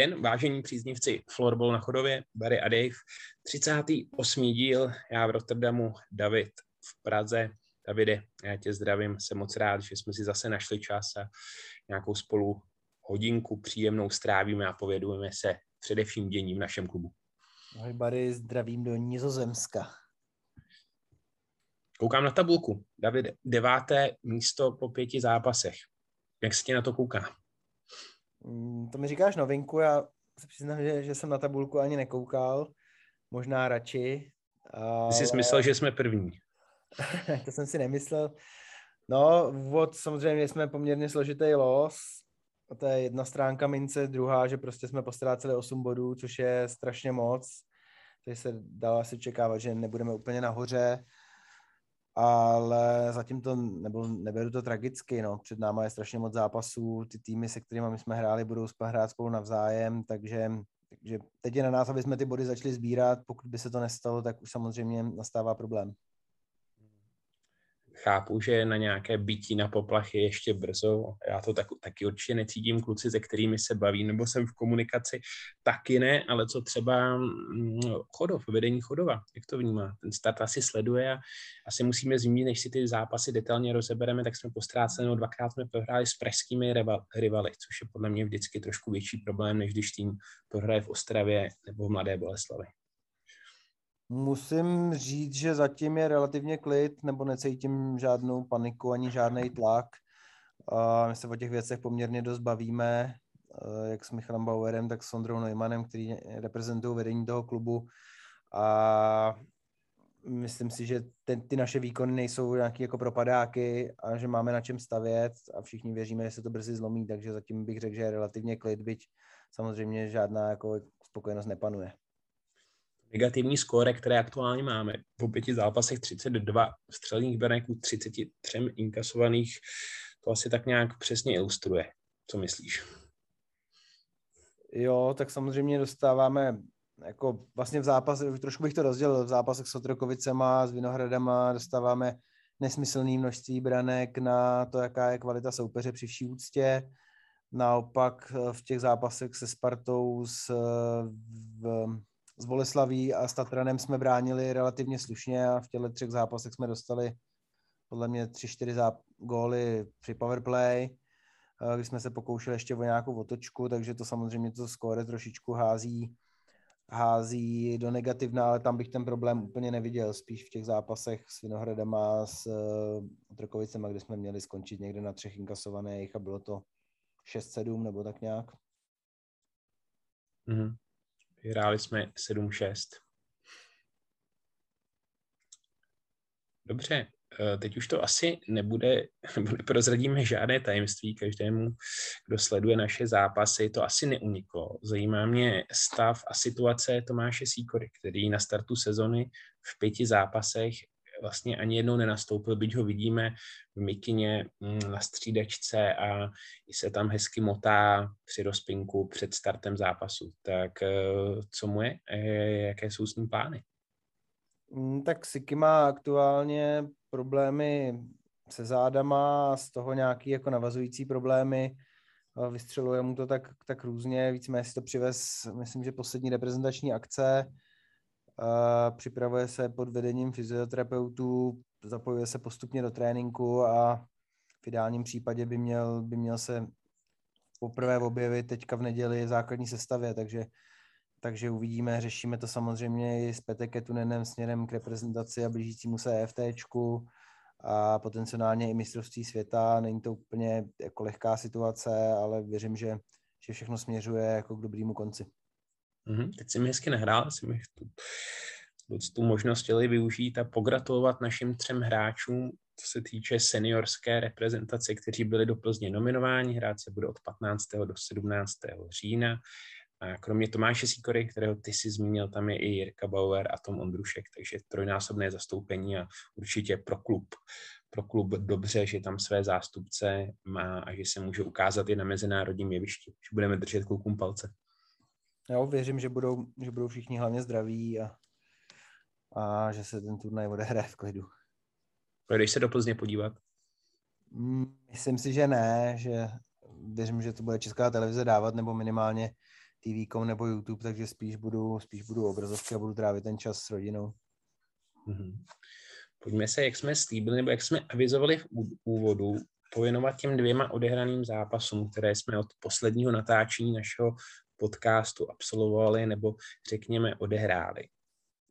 den, vážení příznivci Florbol na Chodově, Barry a Dave. 38. díl, já v Rotterdamu, David v Praze. Davide, já tě zdravím, jsem moc rád, že jsme si zase našli čas a nějakou spolu hodinku příjemnou strávíme a povědujeme se především dění v našem klubu. Ahoj Barry, zdravím do Nizozemska. Koukám na tabulku. David, deváté místo po pěti zápasech. Jak se ti na to kouká? Mm, to mi říkáš novinku, já se přiznám, že, že jsem na tabulku ani nekoukal, možná radši. Ale... Jsi myslel, že jsme první. to jsem si nemyslel. No, od samozřejmě jsme poměrně složitý los. To je jedna stránka mince, druhá, že prostě jsme postráceli 8 bodů, což je strašně moc. Takže se dalo asi čekávat, že nebudeme úplně nahoře ale zatím to nebyl, neberu to tragicky, no. Před náma je strašně moc zápasů, ty týmy, se kterými my jsme hráli, budou hrát spolu navzájem, takže, takže teď je na nás, aby jsme ty body začali sbírat, pokud by se to nestalo, tak už samozřejmě nastává problém chápu, že na nějaké bytí na poplach je ještě brzo. Já to tak, taky určitě necítím kluci, se kterými se baví, nebo jsem v komunikaci, taky ne, ale co třeba mm, Chodov, vedení Chodova, jak to vnímá? Ten start asi sleduje a asi musíme zmínit, než si ty zápasy detailně rozebereme, tak jsme postráceli, no dvakrát jsme prohráli s pražskými rivaly, což je podle mě vždycky trošku větší problém, než když tým prohraje v Ostravě nebo v Mladé Boleslavi. Musím říct, že zatím je relativně klid, nebo necítím žádnou paniku ani žádný tlak. My se o těch věcech poměrně dost bavíme, jak s Michalem Bauerem, tak s Ondrou Neumannem, který reprezentují vedení toho klubu. A myslím si, že ten, ty naše výkony nejsou nějaký jako propadáky a že máme na čem stavět a všichni věříme, že se to brzy zlomí, takže zatím bych řekl, že je relativně klid, byť samozřejmě žádná jako spokojenost nepanuje negativní skóre, které aktuálně máme. Po pěti zápasech 32 střelných braneků, 33 inkasovaných, to asi tak nějak přesně ilustruje. Co myslíš? Jo, tak samozřejmě dostáváme jako vlastně v zápase, trošku bych to rozdělil, v zápasech s Otrokovicema, s Vinohradama dostáváme nesmyslné množství branek na to, jaká je kvalita soupeře při vší úctě. Naopak v těch zápasech se Spartou, s, v, s Boleslaví a s Tatranem jsme bránili relativně slušně a v těchto třech zápasech jsme dostali podle mě tři, čtyři záp- góly při powerplay, eh, kdy jsme se pokoušeli ještě o nějakou otočku, takže to samozřejmě to skóre trošičku hází, hází do negativna, ale tam bych ten problém úplně neviděl, spíš v těch zápasech s Vinohradem a s uh, Trkovicema, kde jsme měli skončit někde na třech inkasovaných a bylo to 6-7 nebo tak nějak. Mm-hmm. Vyhráli jsme 7-6. Dobře, eh, teď už to asi nebude, neprozradíme žádné tajemství každému, kdo sleduje naše zápasy, to asi neuniklo. Zajímá mě stav a situace Tomáše Síkory, který na startu sezony v pěti zápasech vlastně ani jednou nenastoupil, byť ho vidíme v mikině mm, na střídačce a i se tam hezky motá při rozpinku před startem zápasu. Tak eh, co mu je? Jaké jsou s ním plány? Mm, tak Siky má aktuálně problémy se zádama, z toho nějaký jako navazující problémy. Vystřeluje mu to tak, tak různě, víceméně si to přivez, myslím, že poslední reprezentační akce, připravuje se pod vedením fyzioterapeutů, zapojuje se postupně do tréninku a v ideálním případě by měl, by měl se poprvé objevit teďka v neděli základní sestavě, takže, takže uvidíme, řešíme to samozřejmě i s Pete Ketunenem směrem k reprezentaci a blížícímu se EFTčku a potenciálně i mistrovství světa. Není to úplně jako lehká situace, ale věřím, že, že všechno směřuje jako k dobrému konci. Mm-hmm. Teď mi hezky nahrál, si mi tu, tu možnost chtěli využít a pogratulovat našim třem hráčům, co se týče seniorské reprezentace, kteří byli do Plzně nominováni. Hrát se bude od 15. do 17. října. A kromě Tomáše Sikory, kterého ty si zmínil, tam je i Jirka Bauer a Tom Ondrušek, takže trojnásobné zastoupení a určitě pro klub, pro klub dobře, že tam své zástupce má a že se může ukázat i na mezinárodním jevišti. Že budeme držet klukům palce. Jo, věřím, že budou, že budou všichni hlavně zdraví a, a že se ten turnaj odehraje v klidu. Půjdeš se do Plzně podívat? Mm, myslím si, že ne, že věřím, že to bude česká televize dávat, nebo minimálně TV.com nebo YouTube, takže spíš budu, spíš budu obrazovky a budu trávit ten čas s rodinou. Mm-hmm. Pojďme se, jak jsme slíbili, nebo jak jsme avizovali v úvodu, pověnovat těm dvěma odehraným zápasům, které jsme od posledního natáčení našeho podcastu absolvovali nebo řekněme odehráli.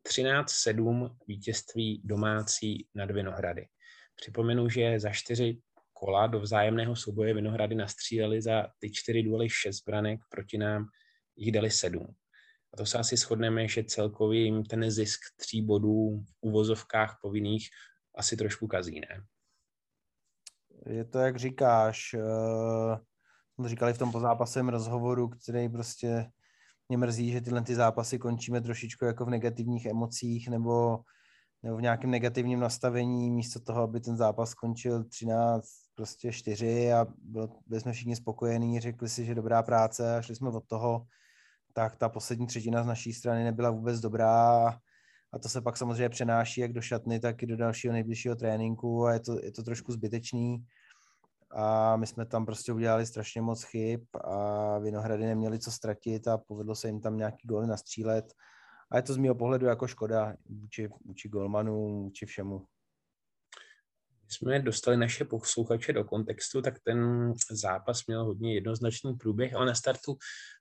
13-7 vítězství domácí nad Vinohrady. Připomenu, že za čtyři kola do vzájemného souboje Vinohrady nastříleli za ty čtyři duely šest branek, proti nám jich dali sedm. A to se asi shodneme, že celkově jim ten zisk tří bodů v uvozovkách povinných asi trošku kazí, ne? Je to, jak říkáš, uh, jsme říkali v tom pozápasovém rozhovoru, který prostě mě mrzí, že tyhle ty zápasy končíme trošičku jako v negativních emocích nebo, nebo v nějakém negativním nastavení, místo toho, aby ten zápas skončil 13, prostě 4 a bylo, byli jsme všichni spokojení, řekli si, že dobrá práce a šli jsme od toho, tak ta poslední třetina z naší strany nebyla vůbec dobrá a to se pak samozřejmě přenáší jak do šatny, tak i do dalšího nejbližšího tréninku a je to, je to trošku zbytečný a my jsme tam prostě udělali strašně moc chyb a Vinohrady neměli co ztratit a povedlo se jim tam nějaký gól nastřílet. A je to z mého pohledu jako škoda vůči, vůči golmanu, vůči všemu. Jsme dostali naše posluchače do kontextu, tak ten zápas měl hodně jednoznačný průběh, ale na startu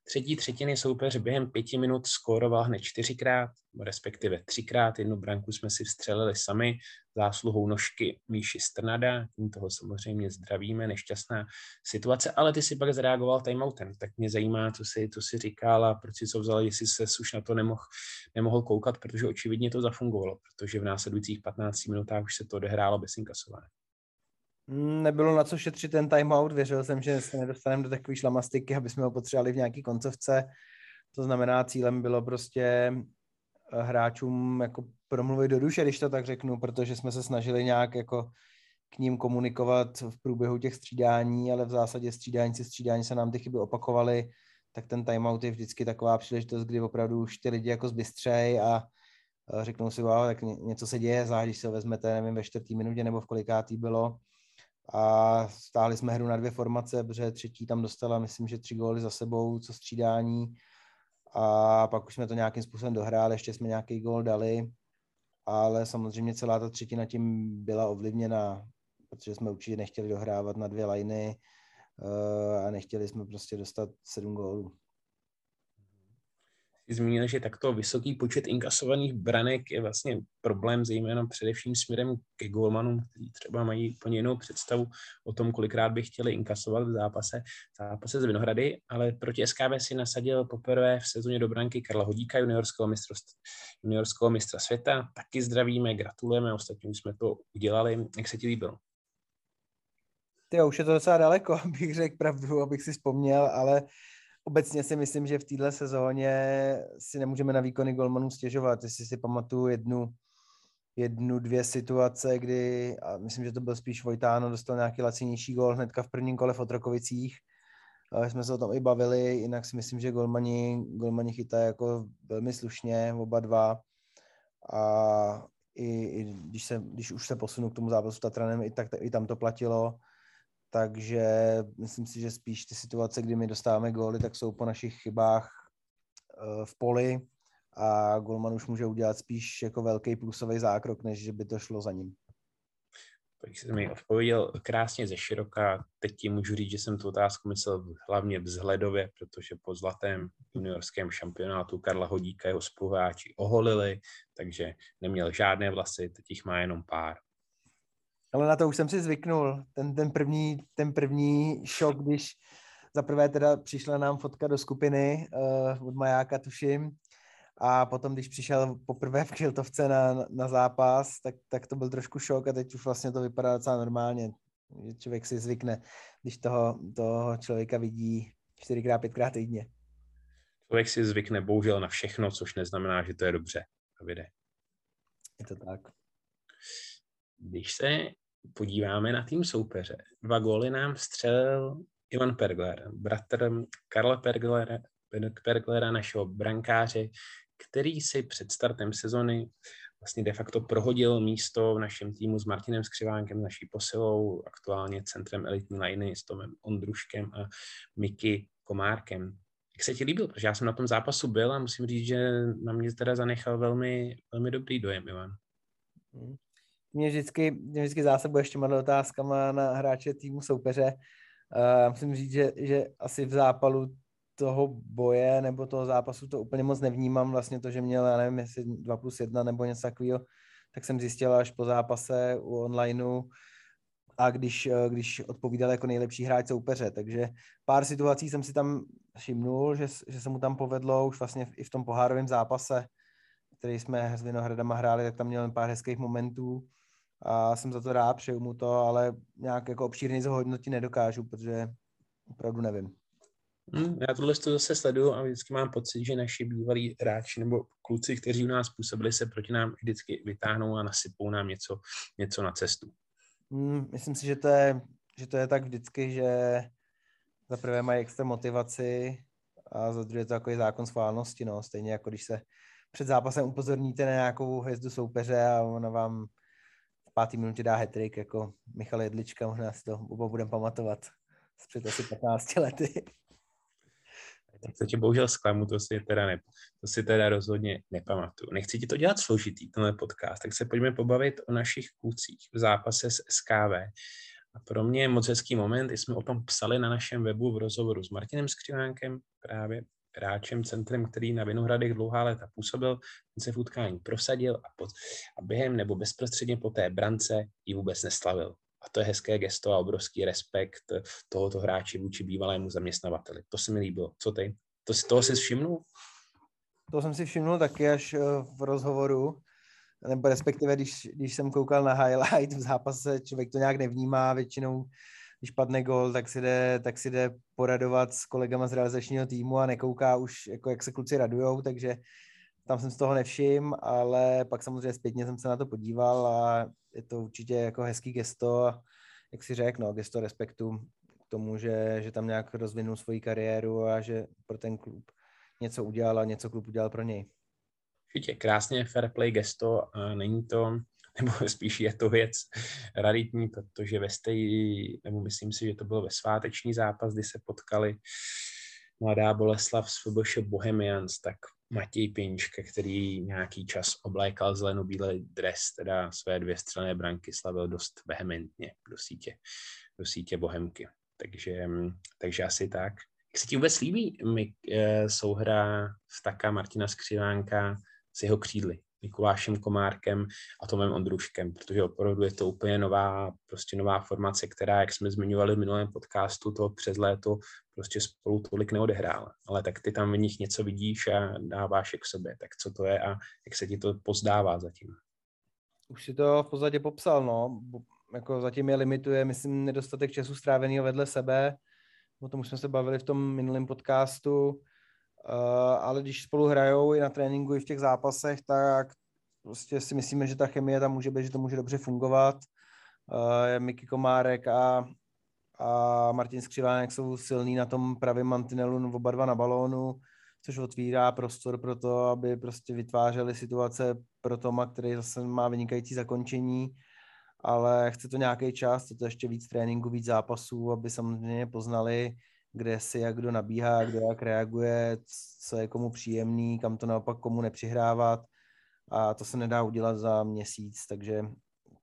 třetí třetiny soupeř během pěti minut skóroval hned čtyřikrát, respektive třikrát. Jednu branku jsme si vstřelili sami zásluhou nožky Míši Strnada, tím toho samozřejmě zdravíme, nešťastná situace, ale ty si pak zareagoval timeoutem, tak mě zajímá, co si, co si říkal a proč si co vzal, jestli se už na to nemohl, nemohl koukat, protože očividně to zafungovalo, protože v následujících 15 minutách už se to odehrálo bez inkasování. Nebylo na co šetřit ten timeout, věřil jsem, že se nedostaneme do takové šlamastiky, aby jsme ho potřebovali v nějaký koncovce. To znamená, cílem bylo prostě eh, hráčům jako promluvit do duše, když to tak řeknu, protože jsme se snažili nějak jako k ním komunikovat v průběhu těch střídání, ale v zásadě střídání si střídání se nám ty chyby opakovaly, tak ten timeout je vždycky taková příležitost, kdy opravdu už ty lidi jako zbystřej a řeknou si, wow, tak něco se děje, zvlášť když se ho vezmete, nevím, ve čtvrtý minutě nebo v kolikátý bylo, a stáli jsme hru na dvě formace, protože třetí tam dostala, myslím, že tři góly za sebou, co střídání. A pak už jsme to nějakým způsobem dohráli, ještě jsme nějaký gól dali, ale samozřejmě celá ta třetina tím byla ovlivněna, protože jsme určitě nechtěli dohrávat na dvě liny eh, a nechtěli jsme prostě dostat sedm gólů zmínil, že takto vysoký počet inkasovaných branek je vlastně problém zejména především směrem ke golmanům, kteří třeba mají úplně jinou představu o tom, kolikrát by chtěli inkasovat v zápase, v zápase z Vinohrady, ale proti SKB si nasadil poprvé v sezóně do branky Karla Hodíka, juniorského, juniorského mistra světa. Taky zdravíme, gratulujeme, ostatně už jsme to udělali. Jak se ti líbilo? Ty už je to docela daleko, abych řekl pravdu, abych si vzpomněl, ale obecně si myslím, že v této sezóně si nemůžeme na výkony golmanů stěžovat. Jestli si pamatuju jednu, jednu, dvě situace, kdy, a myslím, že to byl spíš Vojtáno, dostal nějaký lacinější gol hnedka v prvním kole v Otrokovicích. A jsme se o tom i bavili, jinak si myslím, že golmani, golmani chytají jako velmi slušně, oba dva. A i, i když, se, když už se posunu k tomu zápasu s Tatranem, i, tak, i tam to platilo takže myslím si, že spíš ty situace, kdy my dostáváme góly, tak jsou po našich chybách eh, v poli a golman už může udělat spíš jako velký plusový zákrok, než že by to šlo za ním. Tak jsi mi odpověděl krásně ze široka. Teď ti můžu říct, že jsem tu otázku myslel hlavně vzhledově, protože po zlatém juniorském šampionátu Karla Hodíka jeho spoluhráči oholili, takže neměl žádné vlasy, teď jich má jenom pár. Ale na to už jsem si zvyknul. Ten, ten, první, ten první šok, když za prvé teda přišla nám fotka do skupiny uh, od Majáka, tuším, a potom, když přišel poprvé v Kiltovce na, na zápas, tak, tak to byl trošku šok a teď už vlastně to vypadá docela normálně. Že člověk si zvykne, když toho, toho člověka vidí čtyřikrát, pětkrát týdně. Člověk si zvykne bohužel na všechno, což neznamená, že to je dobře. Davide. Je to tak. Když se podíváme na tým soupeře, dva góly nám střelil Ivan Pergler, bratr Karla Perglera, Perglera, našeho brankáře, který si před startem sezony vlastně de facto prohodil místo v našem týmu s Martinem Skřivánkem, naší posilou, aktuálně centrem elitní liny s Tomem Ondruškem a Miky Komárkem. Jak se ti líbil? Protože já jsem na tom zápasu byl a musím říct, že na mě teda zanechal velmi, velmi dobrý dojem, Ivan. Mě vždycky, mě vždycky zásobuje těma otázkama na hráče týmu soupeře. Uh, musím říct, že, že asi v zápalu toho boje nebo toho zápasu to úplně moc nevnímám. Vlastně to, že měl, já nevím, jestli 2 plus 1 nebo něco takového, tak jsem zjistil až po zápase u onlineu a když, eh, když odpovídal jako nejlepší hráč soupeře. Takže pár situací jsem si tam všimnul, že, že se mu tam povedlo už vlastně i v tom pohárovém zápase, který jsme s Vinohradama hráli, tak tam měl pár hezkých momentů a jsem za to rád, přeju mu to, ale nějak jako obšírně zhodnotit nedokážu, protože opravdu nevím. Hmm, já tohle to zase sleduju a vždycky mám pocit, že naši bývalí hráči nebo kluci, kteří u nás působili, se proti nám vždycky vytáhnou a nasypou nám něco, něco na cestu. Hmm, myslím si, že to, je, že to je tak vždycky, že za prvé mají extra motivaci a za druhé to takový zákon schválnosti, no. Stejně jako když se před zápasem upozorníte na nějakou hvězdu soupeře a ona vám v páté minutě dá hetrik, jako Michal Jedlička, možná si to oba budeme pamatovat z před asi 15 lety. To tě bohužel zklamu, to si teda, ne, to si teda rozhodně nepamatuju. Nechci ti to dělat složitý, tenhle podcast, tak se pojďme pobavit o našich klucích v zápase s SKV. A pro mě je moc hezký moment, jsme o tom psali na našem webu v rozhovoru s Martinem Skřivánkem, právě hráčem centrem, který na Vinohradech dlouhá léta působil, ten se v utkání prosadil a, pod, a během nebo bezprostředně po té brance ji vůbec neslavil. A to je hezké gesto a obrovský respekt tohoto hráče vůči bývalému zaměstnavateli. To se mi líbilo. Co ty? To toho jsi všimnul? To jsem si všimnul taky až eh, v rozhovoru, nebo respektive když, když jsem koukal na highlight v zápase, člověk to nějak nevnímá, většinou když padne gol, tak si jde, tak si jde poradovat s kolegama z realizačního týmu a nekouká už, jako jak se kluci radujou, takže tam jsem z toho nevšim, ale pak samozřejmě zpětně jsem se na to podíval a je to určitě jako hezký gesto, jak si řekl, no, gesto respektu k tomu, že, že tam nějak rozvinul svoji kariéru a že pro ten klub něco udělal a něco klub udělal pro něj. Určitě krásně fair play gesto, a není to, nebo spíš je to věc raritní, protože ve steji, nebo myslím si, že to bylo ve sváteční zápas, kdy se potkali mladá Boleslav s FBŠ Bohemians, tak Matěj Pinčka, který nějaký čas oblékal zeleno-bílý dres, teda své dvě střelné branky slavil dost vehementně do sítě, do sítě Bohemky. Takže, takže asi tak. Jak se ti vůbec líbí eh, souhra Vtaka Martina Skřivánka s jeho křídly? Mikulášem Komárkem a Tomem Ondruškem, protože opravdu je to úplně nová, prostě nová formace, která, jak jsme zmiňovali v minulém podcastu, to přes léto prostě spolu tolik neodehrála. Ale tak ty tam v nich něco vidíš a dáváš je k sobě. Tak co to je a jak se ti to pozdává zatím? Už si to v podstatě popsal, no. Jako zatím je limituje, myslím, nedostatek času stráveného vedle sebe. O tom už jsme se bavili v tom minulém podcastu ale když spolu hrajou i na tréninku, i v těch zápasech, tak prostě si myslíme, že ta chemie tam může být, že to může dobře fungovat. Uh, Miky Komárek a, a Martin Skřivánek jsou silní na tom pravém mantinelu oba dva na balónu, což otvírá prostor pro to, aby prostě vytvářeli situace pro Toma, který zase má vynikající zakončení, ale chce to nějaký čas, to ještě víc tréninku, víc zápasů, aby samozřejmě poznali, kde si jak kdo nabíhá, kdo jak reaguje, co je komu příjemný, kam to naopak komu nepřihrávat a to se nedá udělat za měsíc, takže,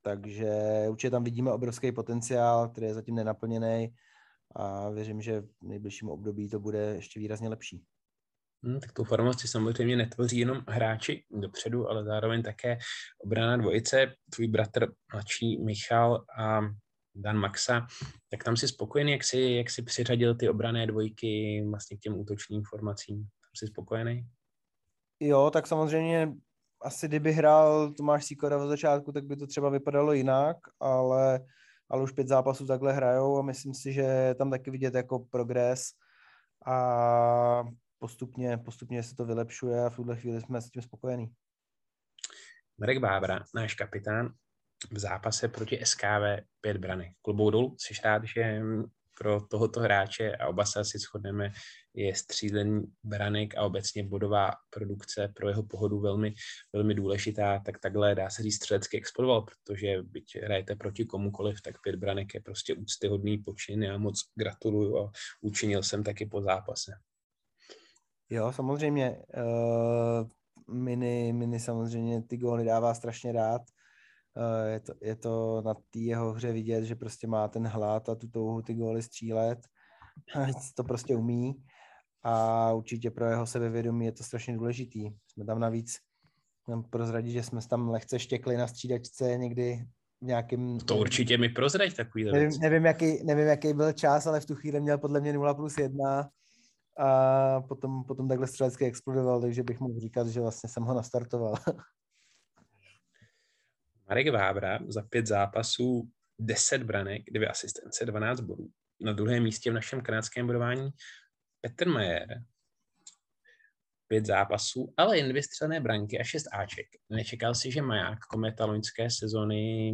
takže určitě tam vidíme obrovský potenciál, který je zatím nenaplněný a věřím, že v nejbližším období to bude ještě výrazně lepší. Hmm, tak tu formaci samozřejmě netvoří jenom hráči dopředu, ale zároveň také obrana dvojice. Tvůj bratr mladší Michal a Dan Maxa, tak tam si spokojený, jak si, jak si přiřadil ty obrané dvojky vlastně k těm útočním formacím? Tam si spokojený? Jo, tak samozřejmě asi kdyby hrál Tomáš Sikora v začátku, tak by to třeba vypadalo jinak, ale, ale už pět zápasů takhle hrajou a myslím si, že tam taky vidět jako progres a postupně, postupně se to vylepšuje a v tuhle chvíli jsme s tím spokojení. Marek Bábra, náš kapitán, v zápase proti SKV pět brany. Klubou dolů, jsi rád, že pro tohoto hráče, a oba se asi shodneme, je střílení branek a obecně bodová produkce pro jeho pohodu velmi, velmi důležitá, tak takhle dá se říct střelecky explodoval, protože byť hrajete proti komukoliv, tak pět branek je prostě úctyhodný počin. Já moc gratuluju a učinil jsem taky po zápase. Jo, samozřejmě. Uh, mini, mini samozřejmě ty góly dává strašně rád. Uh, je, to, je to na té jeho hře vidět, že prostě má ten hlad a tu touhu ty góly střílet. to prostě umí a určitě pro jeho sebevědomí je to strašně důležitý. Jsme tam navíc prozradit, že jsme tam lehce štěkli na střídačce někdy nějakým... To určitě mi prozrať takový nevím, nevím, jaký, nevím, jaký byl čas, ale v tu chvíli měl podle mě 0 plus 1 a potom, potom takhle střelecky explodoval, takže bych mohl říkat, že vlastně jsem ho nastartoval. Marek Vábra za pět zápasů 10 branek, 2 asistence, 12 bodů. Na druhém místě v našem kanadském bodování Petr Majer, pět zápasů, ale jen dvě střelné branky a šest Aček. Nečekal si, že Maják kometa loňské sezony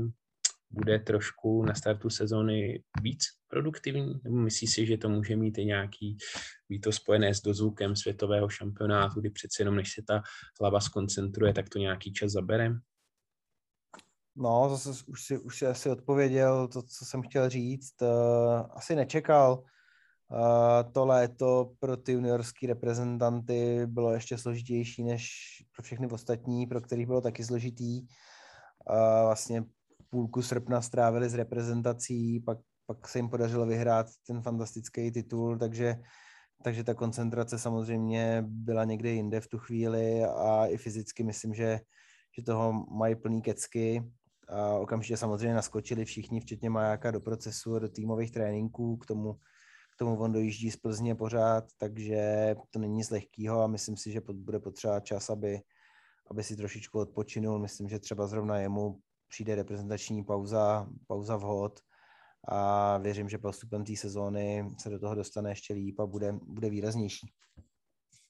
bude trošku na startu sezony víc produktivní? Nebo myslíš si, že to může mít i nějaký, být to spojené s dozvukem světového šampionátu, kdy přeci jenom než se ta hlava skoncentruje, tak to nějaký čas zabere? No, zase už si, už si asi odpověděl to, co jsem chtěl říct. Uh, asi nečekal. Uh, to léto pro ty juniorské reprezentanty bylo ještě složitější než pro všechny ostatní, pro kterých bylo taky složitý. Uh, vlastně půlku srpna strávili s reprezentací, pak, pak se jim podařilo vyhrát ten fantastický titul, takže, takže ta koncentrace samozřejmě byla někde jinde v tu chvíli a i fyzicky myslím, že, že toho mají plný kecky. A okamžitě samozřejmě naskočili všichni, včetně Majáka, do procesu, do týmových tréninků, k tomu, k tomu on dojíždí z Plzně pořád, takže to není nic lehkého a myslím si, že bude potřeba čas, aby, aby si trošičku odpočinul. Myslím, že třeba zrovna jemu přijde reprezentační pauza, pauza vhod a věřím, že postupem té sezóny se do toho dostane ještě líp a bude, bude výraznější.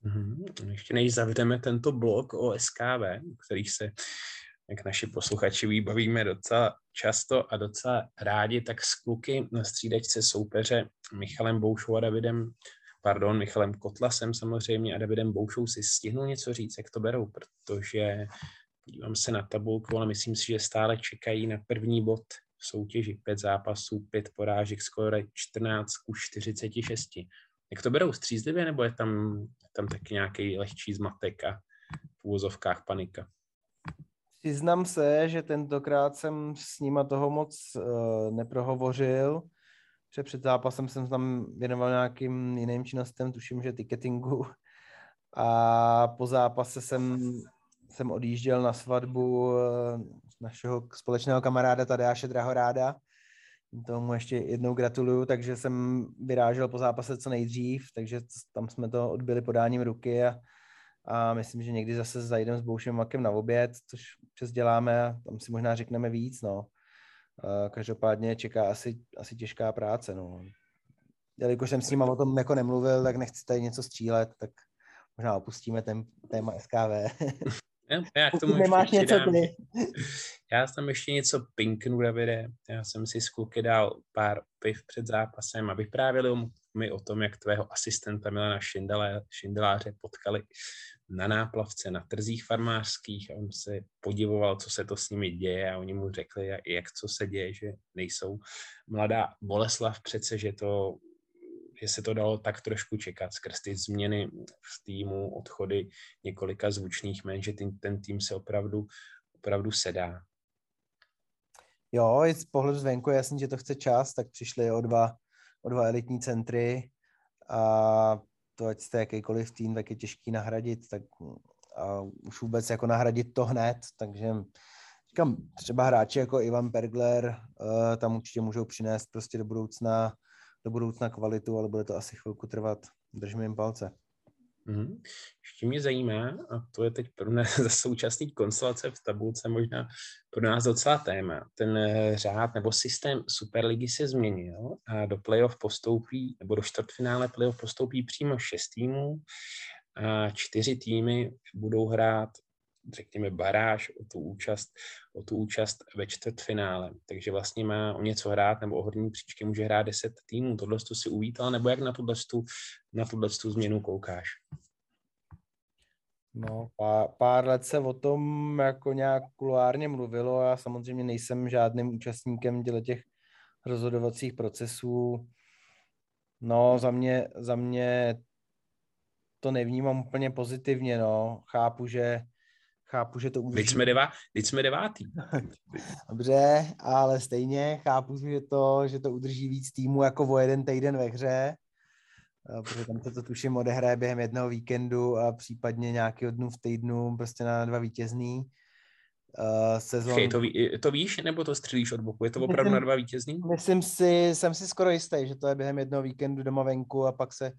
Mm-hmm. Ještě než zavřeme tento blok o SKV, kterých se jak naši posluchači výbavíme docela často a docela rádi, tak s kluky na střídačce soupeře Michalem Boušou a Davidem, pardon, Michalem Kotlasem samozřejmě a Davidem Boušou si stihnul něco říct, jak to berou, protože dívám se na tabulku, ale myslím si, že stále čekají na první bod v soutěži. Pět zápasů, pět porážek, skoro 14 ku 46. Jak to berou střízlivě, nebo je tam, tam taky nějaký lehčí zmatek a v úvozovkách panika? Přiznám se, že tentokrát jsem s nima toho moc uh, neprohovořil, že před zápasem jsem tam věnoval nějakým jiným činnostem, tuším, že ticketingu. A po zápase jsem jsem odjížděl na svatbu eh, našeho společného kamaráda Tadeáše Drahoráda. Tomu ještě jednou gratuluju, takže jsem vyrážel po zápase co nejdřív, takže tam jsme to odbyli podáním ruky a, a myslím, že někdy zase zajdeme s Boušem Makem na oběd, což přes děláme a tam si možná řekneme víc, no. Každopádně čeká asi, asi těžká práce, no. Jelikož jsem s ním o tom jako nemluvil, tak nechci tady něco střílet, tak možná opustíme ten téma SKV. Já, já k tomu nemáš něco ty. Já tam ještě něco pinknu, Davide. Já jsem si z kluky dal pár piv před zápasem a vyprávěli mi o tom, jak tvého asistenta Milana Šindele, Šindeláře potkali na náplavce na trzích farmářských a on se podivoval, co se to s nimi děje a oni mu řekli, jak, jak co se děje, že nejsou mladá Boleslav přece, že to že se to dalo tak trošku čekat skrz ty změny v týmu, odchody několika zvučných men, že ten, ten tým se opravdu, opravdu sedá. Jo, z pohledu zvenku je jasný, že to chce čas, tak přišli o dva, o dva elitní centry a to, ať jste jakýkoliv tým, tak je těžký nahradit, tak a už vůbec jako nahradit to hned, takže říkám, třeba hráči jako Ivan Pergler uh, tam určitě můžou přinést prostě do budoucna do budoucna kvalitu, ale bude to asi chvilku trvat. Držíme jim palce. Mm-hmm. Ještě mě zajímá, a to je teď pro mě za současný konstelace v tabulce možná pro nás docela téma. Ten eh, řád nebo systém Superligy se změnil a do playoff postoupí, nebo do čtvrtfinále playoff postoupí přímo šest týmů a čtyři týmy budou hrát řekněme, baráž o tu účast, o tu účast ve čtvrtfinále. Takže vlastně má o něco hrát, nebo o horní příčky může hrát 10 týmů. Tohle to si uvítal, nebo jak na tuhle, na tuhle změnu koukáš? No, pár, pár let se o tom jako nějak kulárně mluvilo. Já samozřejmě nejsem žádným účastníkem těch rozhodovacích procesů. No, za mě, za mě to nevnímám úplně pozitivně, no. Chápu, že chápu, že to udrží. Teď jsme, devá, teď jsme devátý. Dobře, ale stejně chápu, že to, že to udrží víc týmu jako o jeden týden ve hře, protože tam se to tuším odehraje během jednoho víkendu a případně nějakého dnu v týdnu prostě na dva vítězný. Uh, sezon... Okay, to, ví, to víš, nebo to střílíš od boku? Je to opravdu myslím, na dva vítězný? Myslím si, jsem si skoro jistý, že to je během jednoho víkendu doma venku a pak se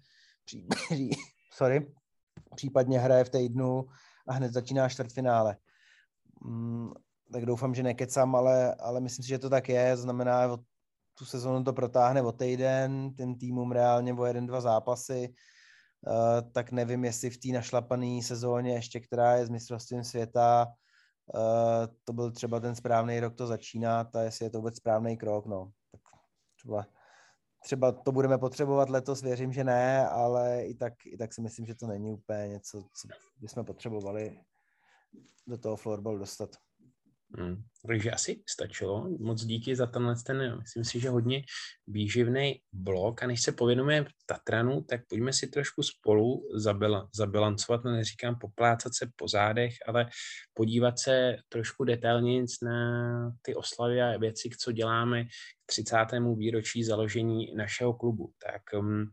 pří, sorry, případně hraje v týdnu a hned začíná čtvrtfinále. Mm, tak doufám, že nekecám, ale, ale myslím si, že to tak je. Znamená, tu sezonu to protáhne o týden, ten týmům reálně o jeden, dva zápasy. Uh, tak nevím, jestli v té našlapané sezóně ještě, která je s mistrovstvím světa, uh, to byl třeba ten správný rok to začínat a jestli je to vůbec správný krok, no. Tak třeba, třeba to budeme potřebovat letos, věřím, že ne, ale i tak, i tak si myslím, že to není úplně něco, co bychom potřebovali do toho floorball dostat. Hmm. Takže asi stačilo. Moc díky za tenhle ten, myslím si, že hodně výživný blok. A než se pověnujeme Tatranu, tak pojďme si trošku spolu zabila, zabilancovat, no neříkám poplácat se po zádech, ale podívat se trošku detailně na ty oslavy a věci, co děláme 30. výročí založení našeho klubu. Tak um,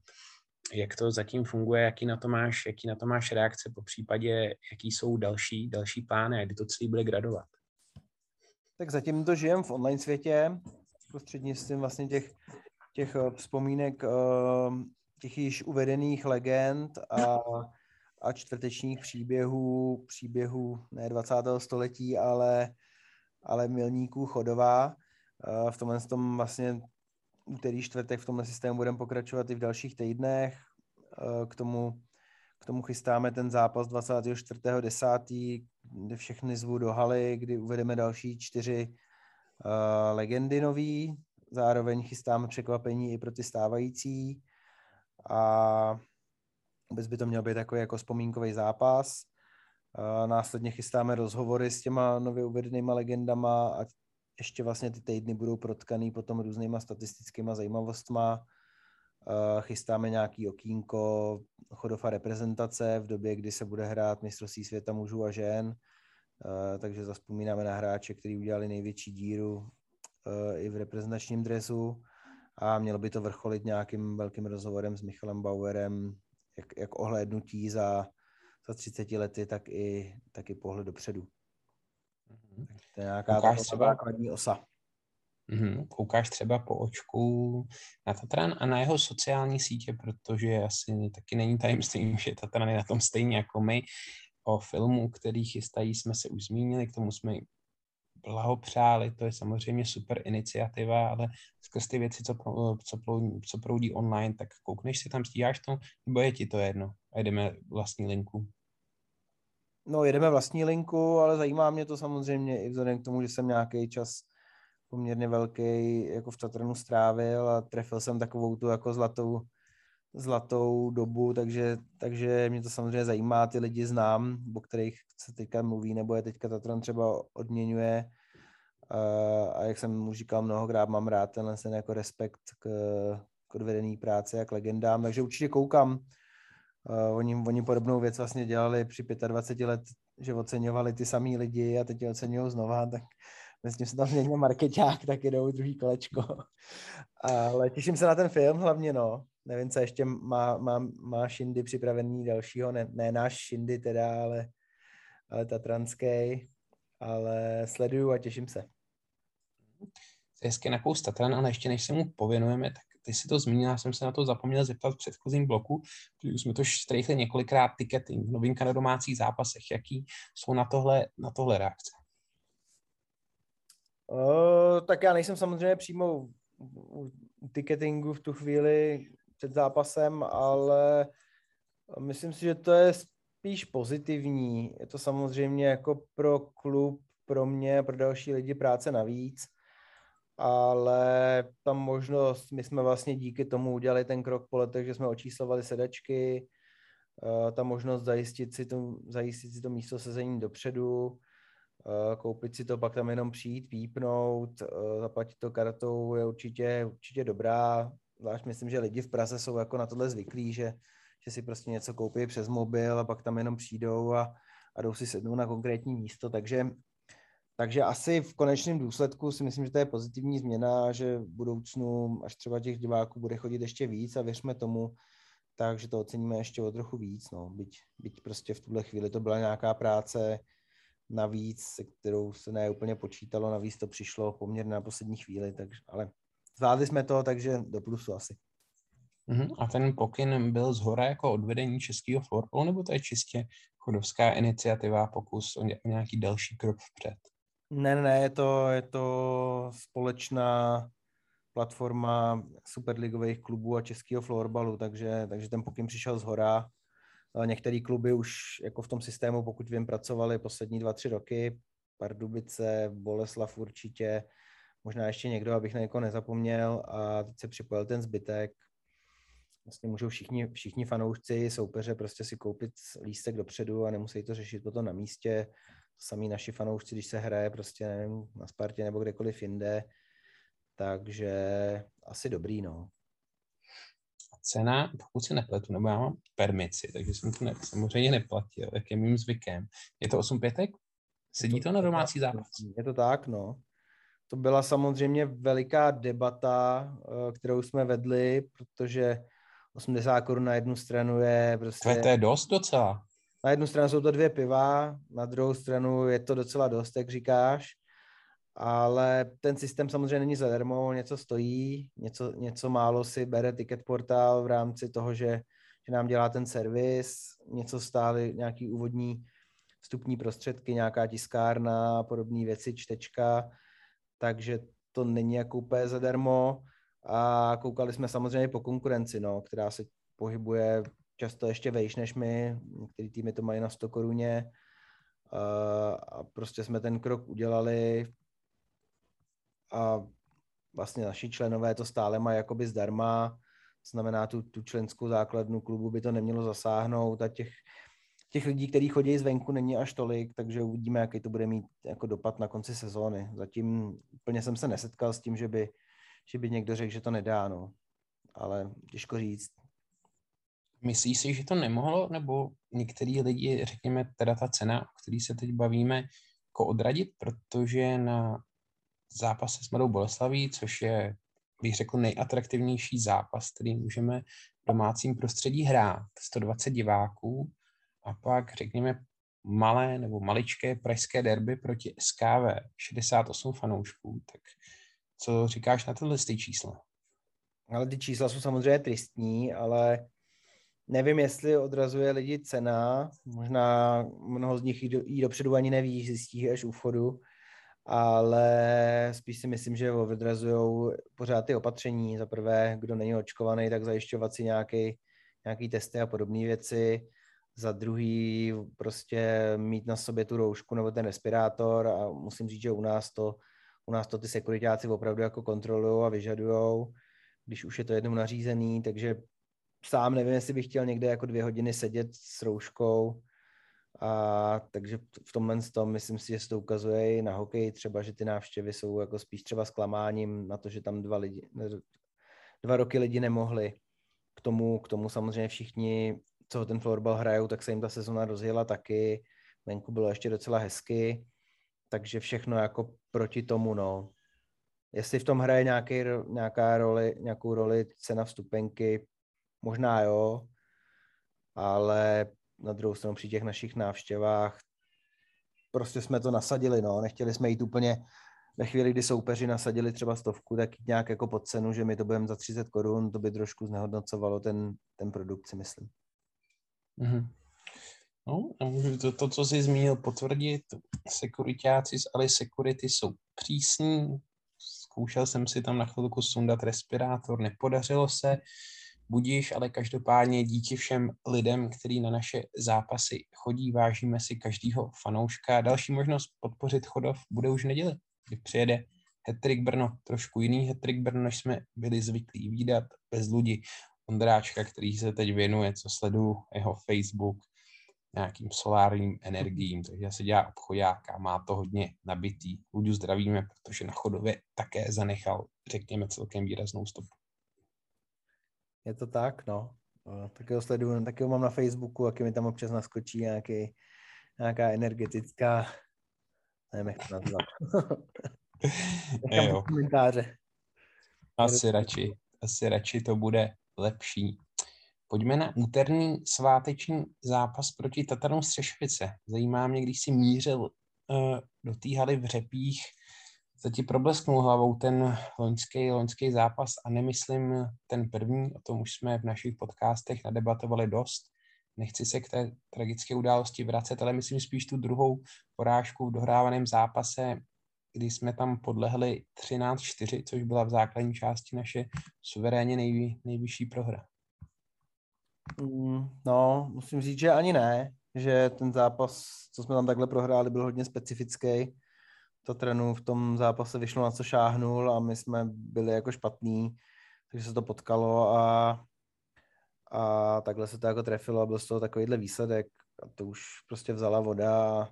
jak to zatím funguje, jaký na to máš, jaký na to máš reakce, po případě, jaký jsou další, další plány a kdy to celý bude gradovat? Tak zatím to žijem v online světě, prostřednictvím vlastně těch, těch eh, vzpomínek eh, těch již uvedených legend a, a čtvrtečních příběhů, příběhů ne 20. století, ale, ale milníků Chodová. V tomhle tom vlastně úterý, čtvrtek v tomhle systému budeme pokračovat i v dalších týdnech. K tomu, k tomu chystáme ten zápas 24.10., kde všechny zvu do haly, kdy uvedeme další čtyři uh, legendy nový. Zároveň chystáme překvapení i pro ty stávající. A vůbec by to měl být takový jako vzpomínkový zápas. Uh, následně chystáme rozhovory s těma nově uvedenýma legendama a ještě vlastně ty týdny budou protkaný potom různýma statistickými zajímavostma. Uh, chystáme nějaký okýnko chodofa reprezentace v době, kdy se bude hrát mistrovství světa mužů a žen. Uh, takže zaspomínáme na hráče, kteří udělali největší díru uh, i v reprezentačním dresu a mělo by to vrcholit nějakým velkým rozhovorem s Michalem Bauerem, jak, jak ohlédnutí za, za 30 lety, tak i, tak i pohled dopředu. Mm-hmm. To je nějaká třeba... základní osa. Mm-hmm. Koukáš třeba po očku na Tatran a na jeho sociální sítě, protože asi taky není tajemstvím, že Tatran je na tom stejně jako my. O filmu, který chystají, jsme se už zmínili, k tomu jsme blahopřáli, to je samozřejmě super iniciativa, ale skrz ty věci, co, co, proudí, co proudí online, tak koukneš si tam, stíháš to, nebo je ti to jedno a jdeme vlastní linku? No, jedeme vlastní linku, ale zajímá mě to samozřejmě i vzhledem k tomu, že jsem nějaký čas poměrně velký jako v Tatranu strávil a trefil jsem takovou tu jako zlatou, zlatou dobu, takže, takže mě to samozřejmě zajímá, ty lidi znám, o kterých se teďka mluví, nebo je teďka Tatran třeba odměňuje a jak jsem mu říkal mnohokrát, mám rád tenhle ten jako respekt k, k odvedený práci a k legendám, takže určitě koukám. Uh, oni, oni podobnou věc vlastně dělali při 25 let, že oceňovali ty samý lidi a teď je oceňují znova, tak Myslím, že se tam změnil marketák, tak jdou druhý kolečko. Ale těším se na ten film hlavně, no. Nevím, co ještě má, má, má Shindy připravený dalšího, ne, ne náš Shindy teda, ale, ale tatranský. Ale sleduju a těším se. To je hezky Tatran, ale ještě než se mu pověnujeme, tak ty si to zmínil, já jsem se na to zapomněl zeptat v předchozím bloku, protože jsme to štrejchli několikrát ticketing, novinka na domácích zápasech, jaký jsou na tohle, na tohle reakce? Uh, tak já nejsem samozřejmě přímo u ticketingu v tu chvíli před zápasem, ale myslím si, že to je spíš pozitivní. Je to samozřejmě jako pro klub, pro mě, pro další lidi práce navíc, ale ta možnost, my jsme vlastně díky tomu udělali ten krok po letech, že jsme očíslovali sedačky, uh, ta možnost zajistit si to, zajistit si to místo sezení dopředu, Eh, koupit si to, pak tam jenom přijít, pípnout, eh, zaplatit to kartou je určitě, určitě dobrá. Zvlášť myslím, že lidi v Praze jsou jako na tohle zvyklí, že, že si prostě něco koupí přes mobil a pak tam jenom přijdou a, a jdou si sednout na konkrétní místo, takže takže asi v konečném důsledku si myslím, že to je pozitivní změna, že v budoucnu, až třeba těch diváků bude chodit ještě víc a věřme tomu, takže to oceníme ještě o trochu víc. No. Byť, byť prostě v tuhle chvíli to byla nějaká práce navíc, se kterou se ne úplně počítalo, navíc to přišlo poměrně na poslední chvíli, takže, ale zvládli jsme to, takže do plusu asi. Uh-huh. A ten pokyn byl zhora jako odvedení českého florbalu, nebo to je čistě chodovská iniciativa, pokus o nějaký další krok vpřed? Ne, ne, je to, je to společná platforma superligových klubů a českého florbalu, takže, takže ten pokyn přišel z hora. Některé kluby už jako v tom systému, pokud vím, pracovali poslední dva, tři roky. Pardubice, Boleslav určitě, možná ještě někdo, abych na někoho nezapomněl a teď se připojil ten zbytek. Vlastně můžou všichni, všichni fanoušci, soupeře prostě si koupit lístek dopředu a nemusí to řešit potom na místě samý naši fanoušci, když se hraje prostě nevím, na Spartě nebo kdekoliv jinde, takže asi dobrý, no. A cena, pokud si nepletu, nebo já mám permici, takže jsem to ne, samozřejmě neplatil, jak je mým zvykem. Je to 8 pětek? Sedí to, to na domácí zápas? Je to tak, no. To byla samozřejmě veliká debata, eh, kterou jsme vedli, protože 80 korun na jednu stranu je prostě... To je dost docela na jednu stranu jsou to dvě piva, na druhou stranu je to docela dost, jak říkáš, ale ten systém samozřejmě není zadarmo, něco stojí, něco, něco málo si bere ticket portál v rámci toho, že, že nám dělá ten servis, něco stály nějaký úvodní vstupní prostředky, nějaká tiskárna podobné věci, čtečka, takže to není jako úplně zadarmo. A koukali jsme samozřejmě po konkurenci, no, která se pohybuje často ještě vejš než my, některý týmy to mají na 100 koruně a prostě jsme ten krok udělali a vlastně naši členové to stále mají jakoby zdarma, to znamená tu, tu členskou základnu klubu by to nemělo zasáhnout a těch, těch lidí, kteří chodí zvenku, není až tolik, takže uvidíme, jaký to bude mít jako dopad na konci sezóny. Zatím úplně jsem se nesetkal s tím, že by, že by někdo řekl, že to nedá, no. ale těžko říct. Myslíš si, že to nemohlo, nebo některý lidi, řekněme, teda ta cena, o který se teď bavíme, jako odradit, protože na zápase s Mladou Boleslaví, což je, bych řekl, nejatraktivnější zápas, který můžeme v domácím prostředí hrát, 120 diváků, a pak, řekněme, malé nebo maličké pražské derby proti SKV, 68 fanoušků, tak co říkáš na tyhle čísla? Ale ty čísla jsou samozřejmě tristní, ale Nevím, jestli odrazuje lidi cena, možná mnoho z nich jí dopředu ani neví, zjistí až u vchodu, ale spíš si myslím, že odrazují pořád ty opatření. Za prvé, kdo není očkovaný, tak zajišťovat si nějaký, nějaký testy a podobné věci. Za druhý, prostě mít na sobě tu roušku nebo ten respirátor a musím říct, že u nás to, u nás to ty sekuritáci opravdu jako kontrolují a vyžadují, když už je to jednou nařízený, takže sám nevím, jestli bych chtěl někde jako dvě hodiny sedět s rouškou, a takže v tomhle tom myslím si, že se to ukazuje i na hokej, třeba, že ty návštěvy jsou jako spíš třeba zklamáním na to, že tam dva, lidi, dva roky lidi nemohli. K tomu, k tomu samozřejmě všichni, co ten florbal hrajou, tak se jim ta sezona rozjela taky. Venku bylo ještě docela hezky, takže všechno jako proti tomu, no. Jestli v tom hraje nějaký, nějaká roli, nějakou roli cena vstupenky, možná jo, ale na druhou stranu při těch našich návštěvách prostě jsme to nasadili, no, nechtěli jsme jít úplně ve chvíli, kdy soupeři nasadili třeba stovku, tak nějak jako pod cenu, že my to budeme za 30 korun, to by trošku znehodnocovalo ten, ten produkt, si myslím. Mm-hmm. No, a můžu to, to, co jsi zmínil, potvrdit. Sekuritáci z Ali Security jsou přísní. Zkoušel jsem si tam na chvilku sundat respirátor, nepodařilo se budíš, ale každopádně díky všem lidem, kteří na naše zápasy chodí, vážíme si každého fanouška. Další možnost podpořit Chodov bude už v neděli, kdy přijede Hetrik Brno, trošku jiný Hetrik Brno, než jsme byli zvyklí výdat, bez lidi Ondráčka, který se teď věnuje, co sleduju jeho Facebook, nějakým solárním energiím, takže se dělá obchodáka, má to hodně nabitý. Ludu zdravíme, protože na Chodově také zanechal, řekněme, celkem výraznou stopu. Je to tak, no. Tak ho sleduju, taky ho mám na Facebooku, jak mi tam občas naskočí nějaký, nějaká energetická, nevím, jak to nazvat. komentáře. Asi radši, asi radši to bude lepší. Pojďme na úterní sváteční zápas proti Tatarnou Střešovice. Zajímá mě, když si mířil uh, do té haly v Řepích, se ti problesknul hlavou ten loňský, loňský zápas a nemyslím ten první, o tom už jsme v našich podcastech nadebatovali dost. Nechci se k té tragické události vracet, ale myslím spíš tu druhou porážku v dohrávaném zápase, kdy jsme tam podlehli 13-4, což byla v základní části naše suverénně nejvy, nejvyšší prohra. Mm, no, musím říct, že ani ne, že ten zápas, co jsme tam takhle prohráli, byl hodně specifický Tatranu v tom zápase vyšlo na co šáhnul a my jsme byli jako špatní, takže se to potkalo a, a takhle se to jako trefilo a byl z toho takovýhle výsledek a to už prostě vzala voda a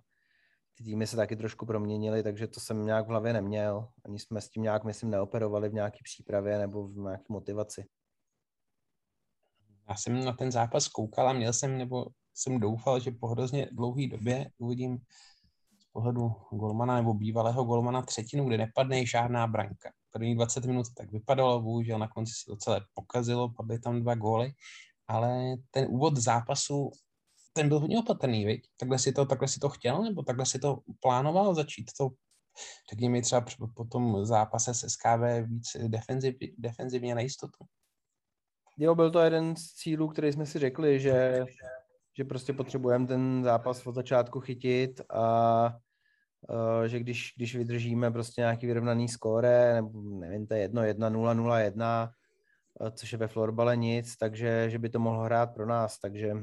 ty týmy se taky trošku proměnily, takže to jsem nějak v hlavě neměl. Ani jsme s tím nějak, myslím, neoperovali v nějaké přípravě nebo v nějaké motivaci. Já jsem na ten zápas koukal a měl jsem, nebo jsem doufal, že po hrozně dlouhé době uvidím pohledu golmana nebo bývalého golmana třetinu, kde nepadne žádná branka. První 20 minut tak vypadalo, bohužel na konci se to celé pokazilo, padly tam dva góly, ale ten úvod zápasu, ten byl hodně opatrný, viď? Takhle si to, takhle si to chtěl, nebo takhle si to plánoval začít to řekněme mi třeba po tom zápase s SKV víc defenziv, defenzivně na jistotu. Jo, byl to jeden z cílů, který jsme si řekli, že, že prostě potřebujeme ten zápas od začátku chytit a že když, když vydržíme prostě nějaký vyrovnaný skóre, nebo nevím, to je jedno, 1, 0, 0, 1, což je ve florbale nic, takže že by to mohlo hrát pro nás, takže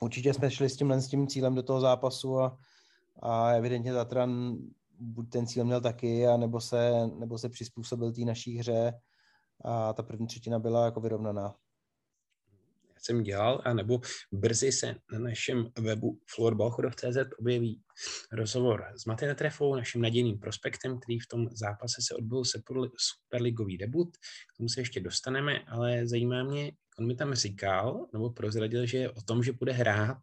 určitě jsme šli s tímhle s tím cílem do toho zápasu a, a evidentně Tatran buď ten cíl měl taky, a nebo se, nebo se přizpůsobil té naší hře a ta první třetina byla jako vyrovnaná jsem dělal, anebo brzy se na našem webu floorbalchodov.cz objeví rozhovor s Matej Trefou, naším nadějným prospektem, který v tom zápase se odbyl superligový debut. K tomu se ještě dostaneme, ale zajímá mě, on mi tam říkal, nebo prozradil, že o tom, že bude hrát,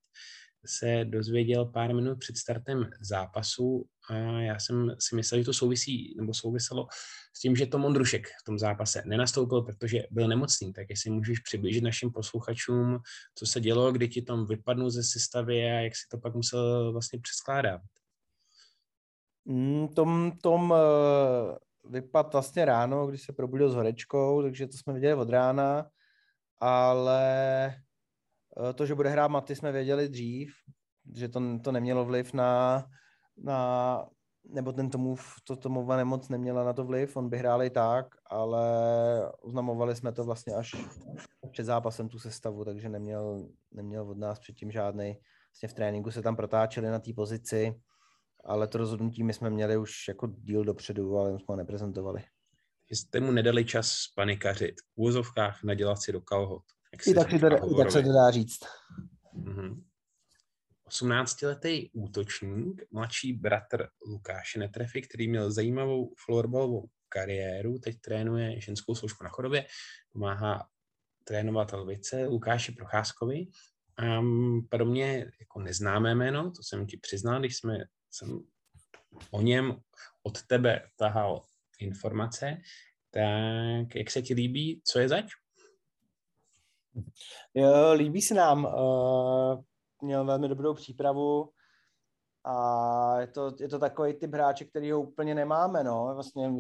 se dozvěděl pár minut před startem zápasu a já jsem si myslel, že to souvisí, nebo souviselo s tím, že to Mondrušek v tom zápase nenastoupil, protože byl nemocný, tak jestli můžeš přiblížit našim posluchačům, co se dělo, kdy ti tam vypadnul ze sestavy a jak si to pak musel vlastně přeskládat. Mm, tom, tom uh, vypad vlastně ráno, když se probudil s horečkou, takže to jsme viděli od rána, ale to, že bude hrát Maty, jsme věděli dřív, že to, to nemělo vliv na, na nebo ten Tomův, to Tomova nemoc neměla na to vliv, on by hrál i tak, ale oznamovali jsme to vlastně až před zápasem tu sestavu, takže neměl, neměl od nás předtím žádný. Vlastně v tréninku se tam protáčeli na té pozici, ale to rozhodnutí my jsme měli už jako díl dopředu, ale jsme ho neprezentovali. Jste mu nedali čas panikařit, v úvozovkách nadělat si do kalhot. I tak, si to, i tak se to dá říct. Mm-hmm. 18-letý útočník, mladší bratr Lukáše Netrefy, který měl zajímavou florbalovou kariéru, teď trénuje ženskou složku na chodobě, pomáhá trénovat Lvice Lukáši Procházkovi. A pro mě jako neznámé jméno, to jsem ti přiznal, když jsme, jsem o něm od tebe tahal informace, tak jak se ti líbí, co je zač? Jo, líbí se nám. Uh, měl velmi dobrou přípravu a je to, je to takový typ hráče, který ho úplně nemáme, no, vlastně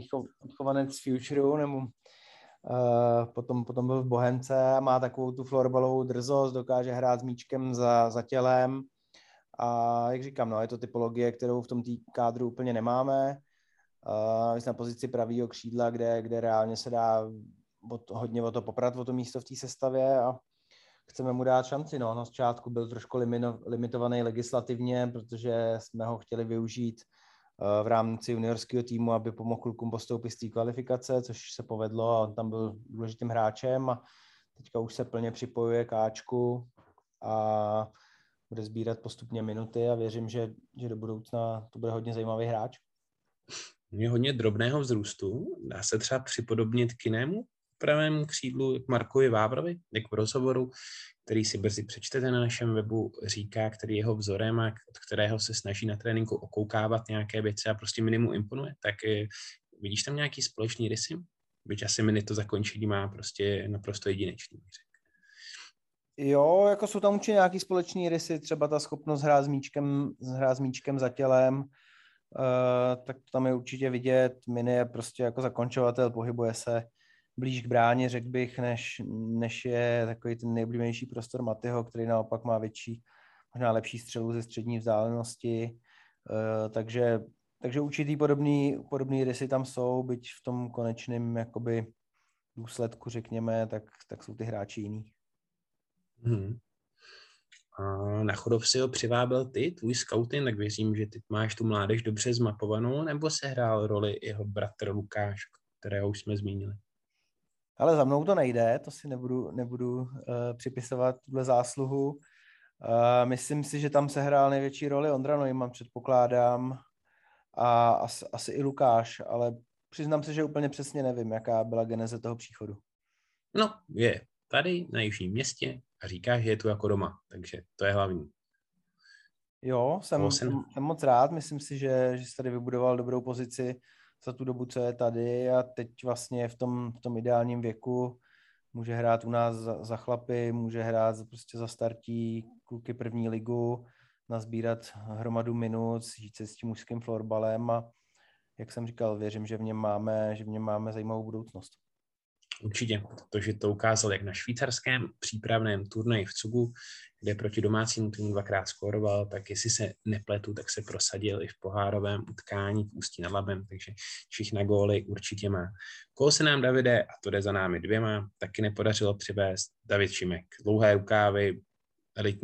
odchovanec Futureu, nebo uh, potom, potom byl v Bohemce a má takovou tu florbalovou drzost, dokáže hrát s míčkem za, za tělem a jak říkám, no, je to typologie, kterou v tom tý kádru úplně nemáme. Uh, na pozici pravého křídla, kde, kde reálně se dá od, hodně o to poprat, o to místo v té sestavě a chceme mu dát šanci. No. Na začátku byl trošku limino, limitovaný legislativně, protože jsme ho chtěli využít uh, v rámci juniorského týmu, aby pomohl klukům postoupit z té kvalifikace, což se povedlo a on tam byl důležitým hráčem a teďka už se plně připojuje k Ačku a bude sbírat postupně minuty a věřím, že, že do budoucna to bude hodně zajímavý hráč. Je hodně drobného vzrůstu, dá se třeba připodobnit k jinému pravému křídlu k Markovi Vávrovi, jak v rozhovoru, který si brzy přečtete na našem webu, říká, který jeho vzorem a od kterého se snaží na tréninku okoukávat nějaké věci a prostě minimu imponuje, tak eh, vidíš tam nějaký společný rysy? Byť asi mini to zakončení má prostě naprosto jedinečný. Jo, jako jsou tam určitě nějaký společný rysy, třeba ta schopnost hrát s míčkem, hrát s míčkem za tělem, uh, tak tam je určitě vidět. Mini je prostě jako zakončovatel, pohybuje se blíž k bráně, řekl bych, než, než je takový ten nejblíbenější prostor Matyho, který naopak má větší, možná lepší střelu ze střední vzdálenosti. Uh, takže, takže určitý podobný, podobný rysy tam jsou, byť v tom konečném jakoby důsledku, řekněme, tak, tak jsou ty hráči jiný. Hmm. A na chodov si ho přivábel ty, tvůj scouting, tak věřím, že ty máš tu mládež dobře zmapovanou, nebo se hrál roli jeho bratr Lukáš, kterého už jsme zmínili? Ale za mnou to nejde, to si nebudu, nebudu uh, připisovat tuhle zásluhu. Uh, myslím si, že tam se hrál největší roli Ondra Neumann, předpokládám, a asi, asi i Lukáš, ale přiznám se, že úplně přesně nevím, jaká byla geneze toho příchodu. No, je tady na jižním městě a říká, že je tu jako doma, takže to je hlavní. Jo, jsem, jsem... jsem moc rád, myslím si, že, že jsi tady vybudoval dobrou pozici za tu dobu, co je tady a teď vlastně v tom, v tom ideálním věku může hrát u nás za, za chlapy, může hrát prostě za startí kluky první ligu, nazbírat hromadu minut, žít se s tím mužským florbalem a jak jsem říkal, věřím, že v něm máme, že v něm máme zajímavou budoucnost. Určitě, protože to ukázal jak na švýcarském přípravném turnaji v Cugu, kde proti domácímu týmu dvakrát skoroval, tak jestli se nepletu, tak se prosadil i v pohárovém utkání v Ústí nad Labem, takže Čich na góly určitě má. Koho se nám, Davide, a to jde za námi dvěma, taky nepodařilo přivést David Šimek. Dlouhé rukávy,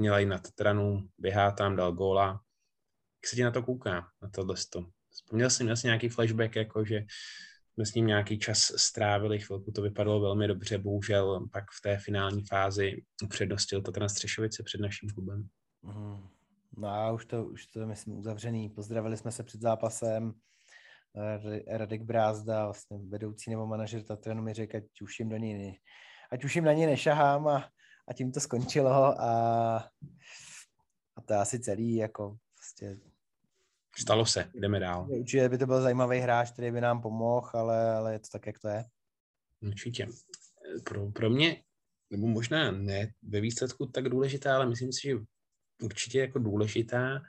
lej na Tatranu, běhá tam, dal góla. Jak se ti na to kouká, na tohle? Vzpomněl jsem asi nějaký flashback, jako že jsme s ním nějaký čas strávili, chvilku to vypadalo velmi dobře, bohužel pak v té finální fázi upřednostil Tatran Střešovice před naším klubem. Mm. No a už to, už to myslím uzavřený. Pozdravili jsme se před zápasem. Radek Brázda, vlastně vedoucí nebo manažer Tatranu mi řekl, ať už jim do ne, ať už jim na ní nešahám a, a tím to skončilo a, a to je asi celý, jako prostě Stalo se, jdeme dál. Určitě by to byl zajímavý hráč, který by nám pomohl, ale, ale je to tak, jak to je. Určitě. Pro, pro mě, nebo možná ne ve výsledku tak důležitá, ale myslím si, že určitě jako důležitá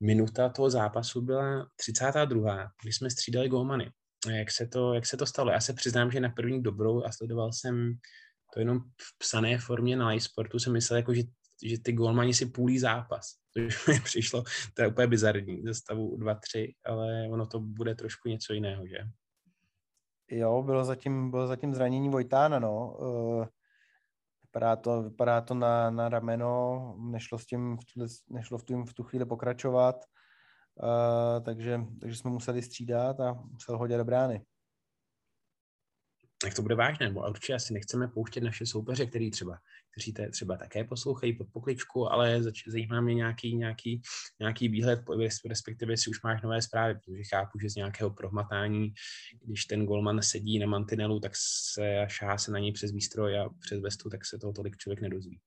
minuta toho zápasu byla 32. kdy jsme střídali golmany. Jak se to, jak se to stalo? Já se přiznám, že na první dobrou a sledoval jsem to jenom v psané formě na iSportu, jsem myslel, jako, že, že ty golmani si půlí zápas což mi přišlo, to je úplně bizarní ze stavu 2-3, ale ono to bude trošku něco jiného, že? Jo, bylo zatím, bylo zatím zranění Vojtána, no. Uh, vypadá to, vypadá to na, na rameno, nešlo, s tím v tu, nešlo v, tím v tu chvíli pokračovat, uh, takže, takže jsme museli střídat a musel hodit do brány jak to bude vážné, nebo určitě asi nechceme pouštět naše soupeře, který třeba, kteří te třeba také poslouchají pod pokličku, ale zajímá mě nějaký, nějaký, nějaký výhled, respektive si už máš nové zprávy, protože chápu, že z nějakého prohmatání, když ten golman sedí na mantinelu, tak se šáhá se na něj přes výstroj a přes vestu, tak se toho tolik člověk nedozví.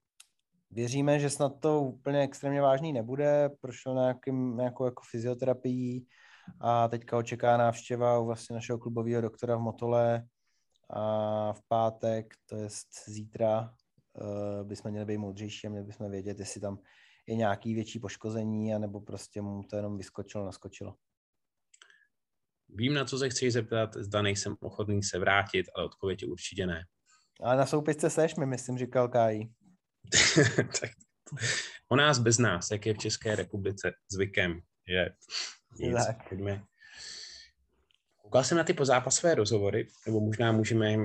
Věříme, že snad to úplně extrémně vážný nebude, prošel nějakým, nějakou jako fyzioterapií a teďka očeká návštěva u vlastně našeho klubového doktora v Motole, a v pátek, to je zítra, bychom měli být moudřejší a měli bychom vědět, jestli tam je nějaký větší poškození, anebo prostě mu to jenom vyskočilo, naskočilo. Vím, na co se chci zeptat, zda nejsem ochotný se vrátit, ale odpověď je určitě ne. Ale na soupisce seš mi, myslím, říkal Kájí. tak o nás bez nás, jak je v České republice zvykem, že nic, tak. pojďme, Koukal jsem na ty pozápasové rozhovory, nebo možná můžeme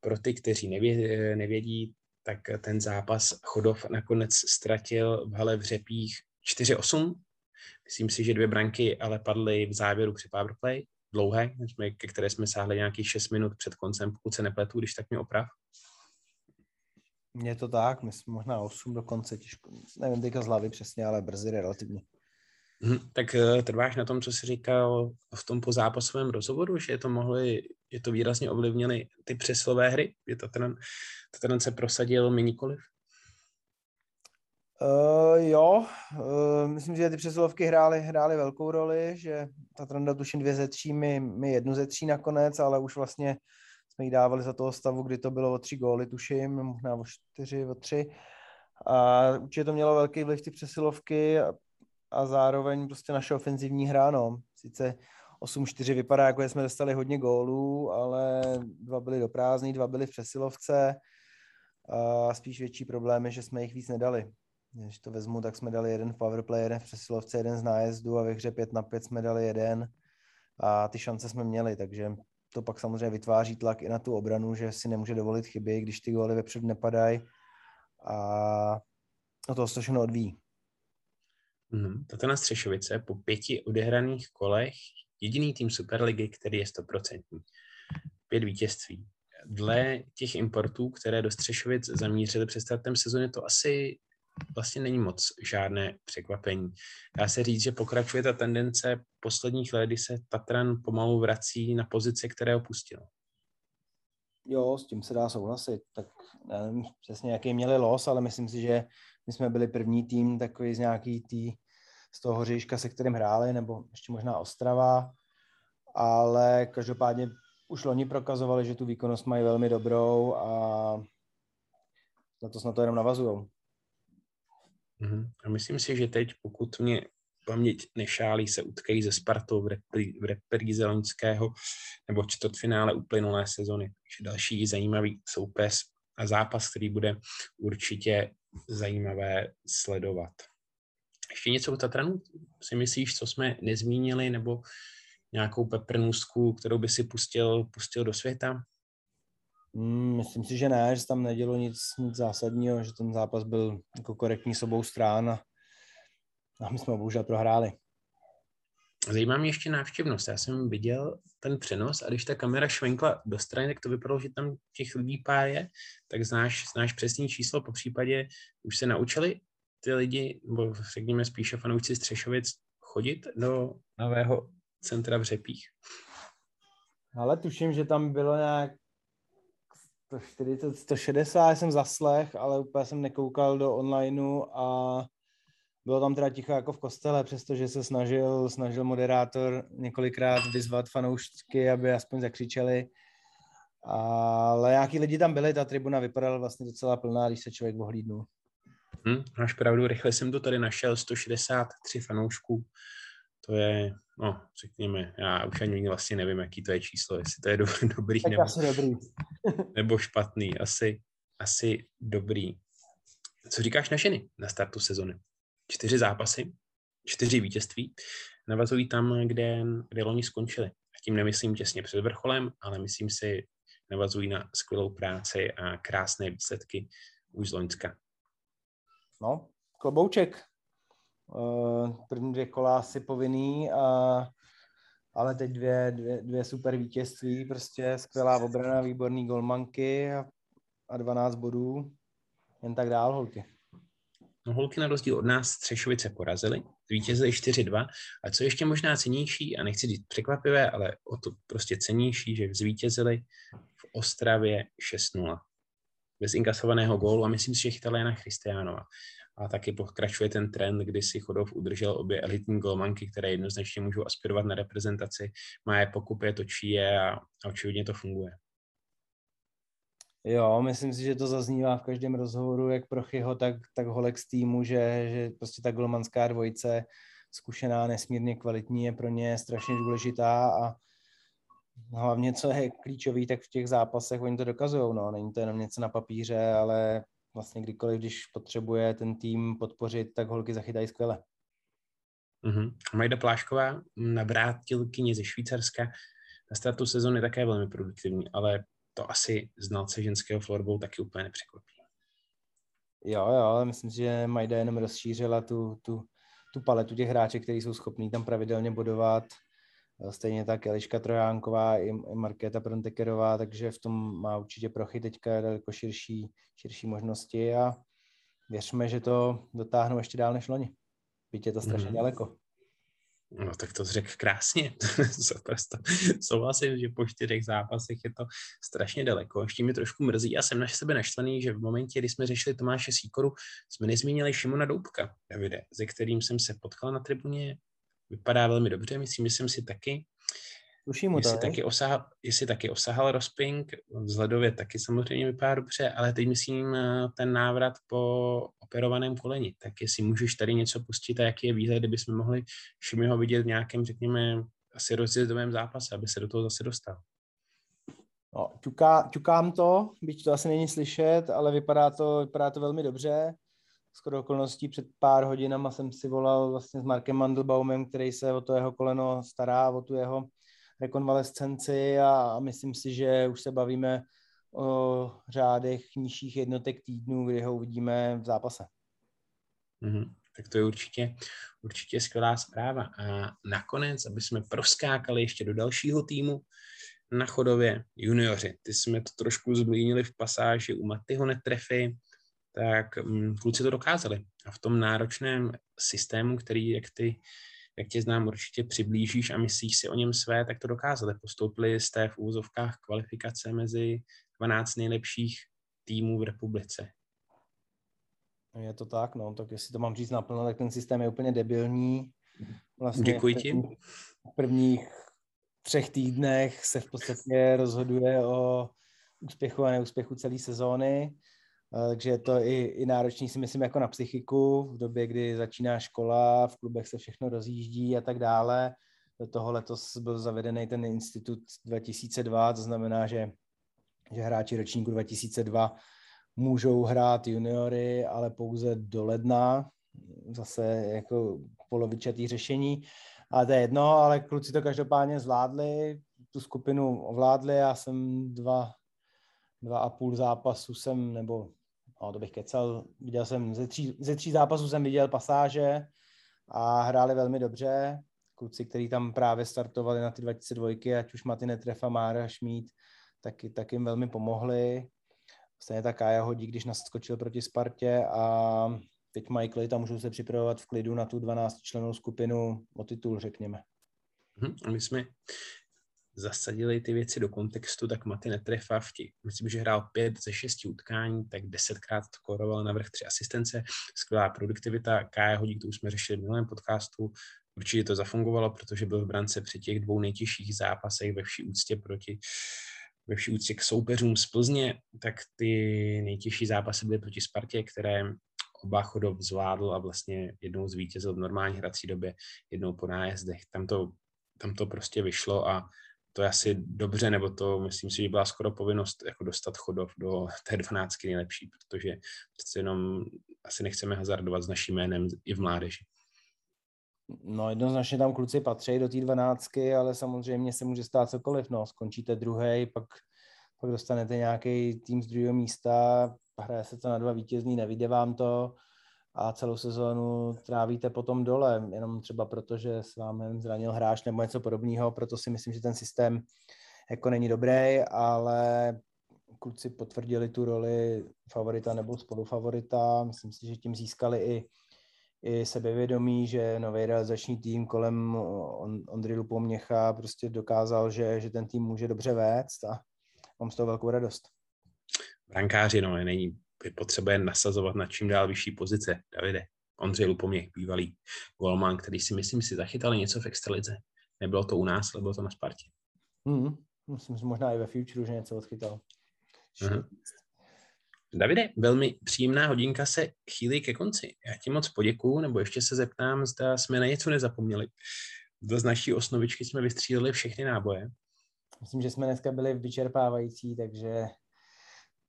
pro ty, kteří nevě, nevědí, tak ten zápas Chodov nakonec ztratil v hale v Řepích 4-8. Myslím si, že dvě branky ale padly v závěru při powerplay, dlouhé, ke které jsme sáhli nějakých 6 minut před koncem, pokud se nepletu, když tak mě oprav. Je to tak, myslím možná 8 do konce, těžko, nevím teďka z hlavy přesně, ale brzy relativně. Hmm, tak eh, trváš na tom, co jsi říkal v tom pozápasovém rozhovoru, že to mohli, je to výrazně ovlivnily ty přesilové hry, že to ten, to ten se prosadil mi nikoliv? Uh, jo, uh, myslím, že ty přesilovky hrály, hrály velkou roli, že ta trenda tuším dvě ze tří, my, my jednu ze tří nakonec, ale už vlastně jsme jí dávali za toho stavu, kdy to bylo o tři góly, tuším, možná o čtyři, o tři. A určitě to mělo velký vliv ty přesilovky a, a zároveň prostě naše ofenzivní hra, no. Sice 8-4 vypadá, jako jsme dostali hodně gólů, ale dva byly do prázdný, dva byly v přesilovce. A spíš větší problém je, že jsme jich víc nedali. Když to vezmu, tak jsme dali jeden v powerplay, jeden v přesilovce, jeden z nájezdu a ve hře 5 na 5 jsme dali jeden a ty šance jsme měli, takže to pak samozřejmě vytváří tlak i na tu obranu, že si nemůže dovolit chyby, když ty góly vepředu nepadají a o toho se to všechno odvíjí. Hmm, tato na Střešovice po pěti odehraných kolech jediný tým Superligy, který je stoprocentní. Pět vítězství. Dle těch importů, které do Střešovic zamířily před startem sezóny, to asi vlastně není moc žádné překvapení. Dá se říct, že pokračuje ta tendence posledních let, kdy se Tatran pomalu vrací na pozice, které opustil. Jo, s tím se dá souhlasit. Tak nevím přesně, jaký měli los, ale myslím si, že my jsme byli první tým takový z nějaký tý, z toho hříška, se kterým hráli, nebo ještě možná Ostrava, ale každopádně už loni prokazovali, že tu výkonnost mají velmi dobrou a na to snad to jenom navazují. Mm-hmm. A myslím si, že teď, pokud mě paměť nešálí, se utkají ze Spartou v, repri, v repríze loňského nebo čtvrtfinále uplynulé sezony. Takže další zajímavý soupeř a zápas, který bude určitě zajímavé sledovat. Ještě něco o Tatranu si myslíš, co jsme nezmínili, nebo nějakou peprnůstku, kterou by si pustil, pustil do světa? Mm, myslím si, že ne, že tam nedělo nic, nic zásadního, že ten zápas byl jako korektní s obou strán a, a my jsme bohužel prohráli. Zajímá mě ještě návštěvnost. Já jsem viděl ten přenos a když ta kamera švenkla do strany, tak to vypadalo, že tam těch lidí pár je, tak znáš, znáš přesný číslo, po případě už se naučili ty lidi, nebo řekněme spíše fanoušci Střešovic, chodit do nového centra v Řepích. Ale tuším, že tam bylo nějak 140, 160 jsem zaslech, ale úplně jsem nekoukal do onlineu a bylo tam teda ticho jako v kostele, přestože se snažil, snažil moderátor několikrát vyzvat fanoušky, aby aspoň zakřičeli. Ale nějaký lidi tam byli, ta tribuna vypadala vlastně docela plná, když se člověk ohlídnul. Hmm, máš pravdu, rychle jsem to tady našel, 163 fanoušků. To je, no, řekněme, já už ani vlastně nevím, jaký to je číslo, jestli to je do, dobrý, tak nebo, asi dobrý. nebo špatný, asi, asi dobrý. Co říkáš na ženy na startu sezony? Čtyři zápasy, čtyři vítězství, navazují tam, kde, kde loni skončili. A tím nemyslím těsně před vrcholem, ale myslím si, navazují na skvělou práci a krásné výsledky už z Loňska. No, klobouček. Eh, první dvě kola asi povinný, a, ale teď dvě, dvě, dvě super vítězství, prostě skvělá obrana, výborný golmanky a, a 12 bodů. Jen tak dál, holky. No, holky na rozdíl od nás Střešovice porazili, vítězili 4-2 a co ještě možná cenější, a nechci říct překvapivé, ale o to prostě cenější, že zvítězili v Ostravě 6-0 bez inkasovaného gólu a myslím si, že chytala Jana Christianova a taky pokračuje ten trend, kdy si Chodov udržel obě elitní golmanky, které jednoznačně můžou aspirovat na reprezentaci, má je pokupě, točí je a, a očividně to funguje. Jo, myslím si, že to zaznívá v každém rozhovoru, jak Prochyho, tak, tak Holek z týmu, že, že prostě ta golmanská dvojice, zkušená, nesmírně kvalitní, je pro ně strašně důležitá a hlavně, co je klíčový, tak v těch zápasech oni to dokazují. No. Není to jenom něco na papíře, ale vlastně kdykoliv, když potřebuje ten tým podpořit, tak holky zachytají skvěle. Mm-hmm. Majda Plášková, navrátilkyně ze Švýcarska, na startu sezóny také velmi produktivní, ale to asi znalce ženského florbalu taky úplně nepřekvapí. Jo, jo, myslím si, že Majda jenom rozšířila tu, tu, tu paletu těch hráček, kteří jsou schopní tam pravidelně bodovat. Stejně tak Eliška Trojánková i Markéta Prontekerová, takže v tom má určitě prochy teďka daleko širší, širší možnosti a věřme, že to dotáhnou ještě dál než loni. Byť je to strašně mm-hmm. daleko. No tak to řekl krásně. Souhlasím, že po čtyřech zápasech je to strašně daleko. Ještě mi trošku mrzí. Já jsem na sebe naštvaný, že v momentě, kdy jsme řešili Tomáše Síkoru, jsme nezmínili Šimona Doubka, Davide, se kterým jsem se potkal na tribuně. Vypadá velmi dobře, myslím, že jsem si taky. Tuším jestli, to, taky osahal, jestli taky osahal Rosping, vzhledově taky samozřejmě vypadá dobře, ale teď myslím eh, ten návrat po operovaném koleni. Tak jestli můžeš tady něco pustit a jaký je výhled, kdybychom mohli Šimiho vidět v nějakém, řekněme, asi rozjezdovém zápase, aby se do toho zase dostal. No, ťuká, ťukám to, byť to asi není slyšet, ale vypadá to, vypadá to velmi dobře. Skoro okolností před pár hodinama jsem si volal vlastně s Markem Mandelbaumem, který se o to jeho koleno stará, o tu jeho rekonvalescenci a myslím si, že už se bavíme o řádech nižších jednotek týdnů, kdy ho uvidíme v zápase. Mm-hmm. Tak to je určitě, určitě skvělá zpráva. A nakonec, aby jsme proskákali ještě do dalšího týmu, na chodově junioři. Ty jsme to trošku zblínili v pasáži u Matyho netrefy, tak um, kluci to dokázali. A v tom náročném systému, který, jak ty jak tě znám, určitě přiblížíš a myslíš si o něm své, tak to dokázali. Postoupili té v úvozovkách kvalifikace mezi 12 nejlepších týmů v republice. Je to tak, no, tak jestli to mám říct naplno, tak ten systém je úplně debilní. Vlastně Děkuji ti. V prvních třech týdnech se v podstatě rozhoduje o úspěchu a neúspěchu celé sezóny. Eh, takže je to i, i náročný si myslím jako na psychiku v době, kdy začíná škola, v klubech se všechno rozjíždí a tak dále. Do toho letos byl zavedený ten institut 2002, to znamená, že, že hráči ročníku 2002 můžou hrát juniory, ale pouze do ledna, zase jako polovičatý řešení. A to je jedno, ale kluci to každopádně zvládli, tu skupinu ovládli, já jsem dva, dva a půl zápasu jsem, nebo no, to bych kecal, viděl jsem, ze tří, ze tří zápasů jsem viděl pasáže a hráli velmi dobře. Kluci, kteří tam právě startovali na ty 22, ať už Maty Netrefa, Mára, Šmít, tak, tak jim velmi pomohli. Stejně tak Kája hodí, když naskočil proti Spartě a teď mají klid a můžou se připravovat v klidu na tu 12 členou skupinu o titul, řekněme. Hmm, a my jsme zasadili ty věci do kontextu, tak Maty netrefa v těch, myslím, že hrál pět ze šesti utkání, tak desetkrát koroval na vrch tři asistence, skvělá produktivita, Kája Hodík, to už jsme řešili v minulém podcastu, určitě to zafungovalo, protože byl v brance při těch dvou nejtěžších zápasech ve vší úctě proti ve vší úctě k soupeřům z Plzně, tak ty nejtěžší zápasy byly proti Spartě, které oba chodov zvládl a vlastně jednou zvítězil v normální hrací době, jednou po nájezdech. Tam to, tam to prostě vyšlo a to je asi dobře, nebo to myslím si, že byla skoro povinnost jako dostat chodov do té dvanáctky nejlepší, protože přece jenom asi nechceme hazardovat s naším jménem i v mládeži. No jednoznačně tam kluci patří do té dvanáctky, ale samozřejmě se může stát cokoliv. No, skončíte druhý, pak, pak dostanete nějaký tým z druhého místa, hraje se to na dva vítězný, nevíde vám to a celou sezónu trávíte potom dole, jenom třeba proto, že s vámi zranil hráč nebo něco podobného, proto si myslím, že ten systém jako není dobrý, ale kluci potvrdili tu roli favorita nebo spolufavorita. Myslím si, že tím získali i, i sebevědomí, že nový realizační tým kolem Ondry Lupoměcha prostě dokázal, že, že ten tým může dobře vést a mám z toho velkou radost. Brankáři, no, není potřebuje nasazovat na čím dál vyšší pozice. Davide, Ondřej Lupoměch, bývalý golman, který si myslím si zachytal něco v extralize. Nebylo to u nás, ale bylo to na Spartě. Mm, myslím, že možná i ve Future, že něco odchytal. Uh-huh. Davide, velmi příjemná hodinka se chýlí ke konci. Já ti moc poděkuju, nebo ještě se zeptám, zda jsme na něco nezapomněli. Zda z naší osnovičky jsme vystříleli všechny náboje. Myslím, že jsme dneska byli vyčerpávající, takže,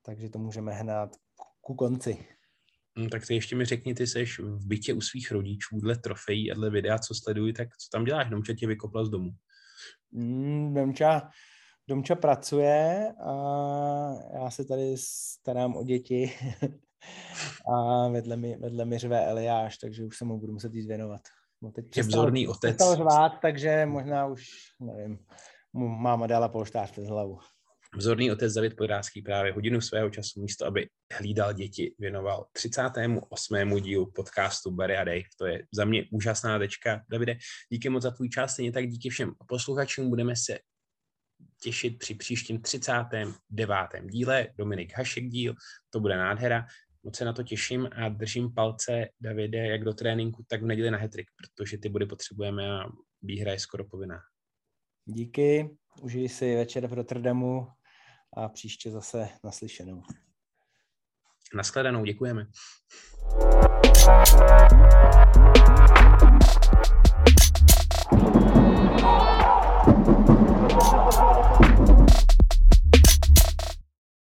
takže to můžeme hnát ku konci. No, tak ty ještě mi řekni, ty seš v bytě u svých rodičů, dle trofejí a dle videa, co sledují, tak co tam děláš? Domča tě vykopla z domu. Mm, Domča, Domča pracuje a já se tady starám o děti a vedle mi, vedle mi řve Eliáš, takže už se mu budu muset jít věnovat. No teď je vzorný otec. řvát, takže možná už, nevím, máma dala polštář přes hlavu. Vzorný otec David Podrázký právě hodinu svého času místo, aby hlídal děti, věnoval 38. dílu podcastu Barry a Dave. To je za mě úžasná tečka. Davide, díky moc za tvůj čas, stejně tak díky všem posluchačům. Budeme se těšit při příštím 39. díle. Dominik Hašek díl, to bude nádhera. Moc se na to těším a držím palce, Davide, jak do tréninku, tak v neděli na hetrik, protože ty body potřebujeme a výhra je skoro povinná. Díky, užij si večer v Rotterdamu a příště zase naslyšenou. Naschledanou, děkujeme.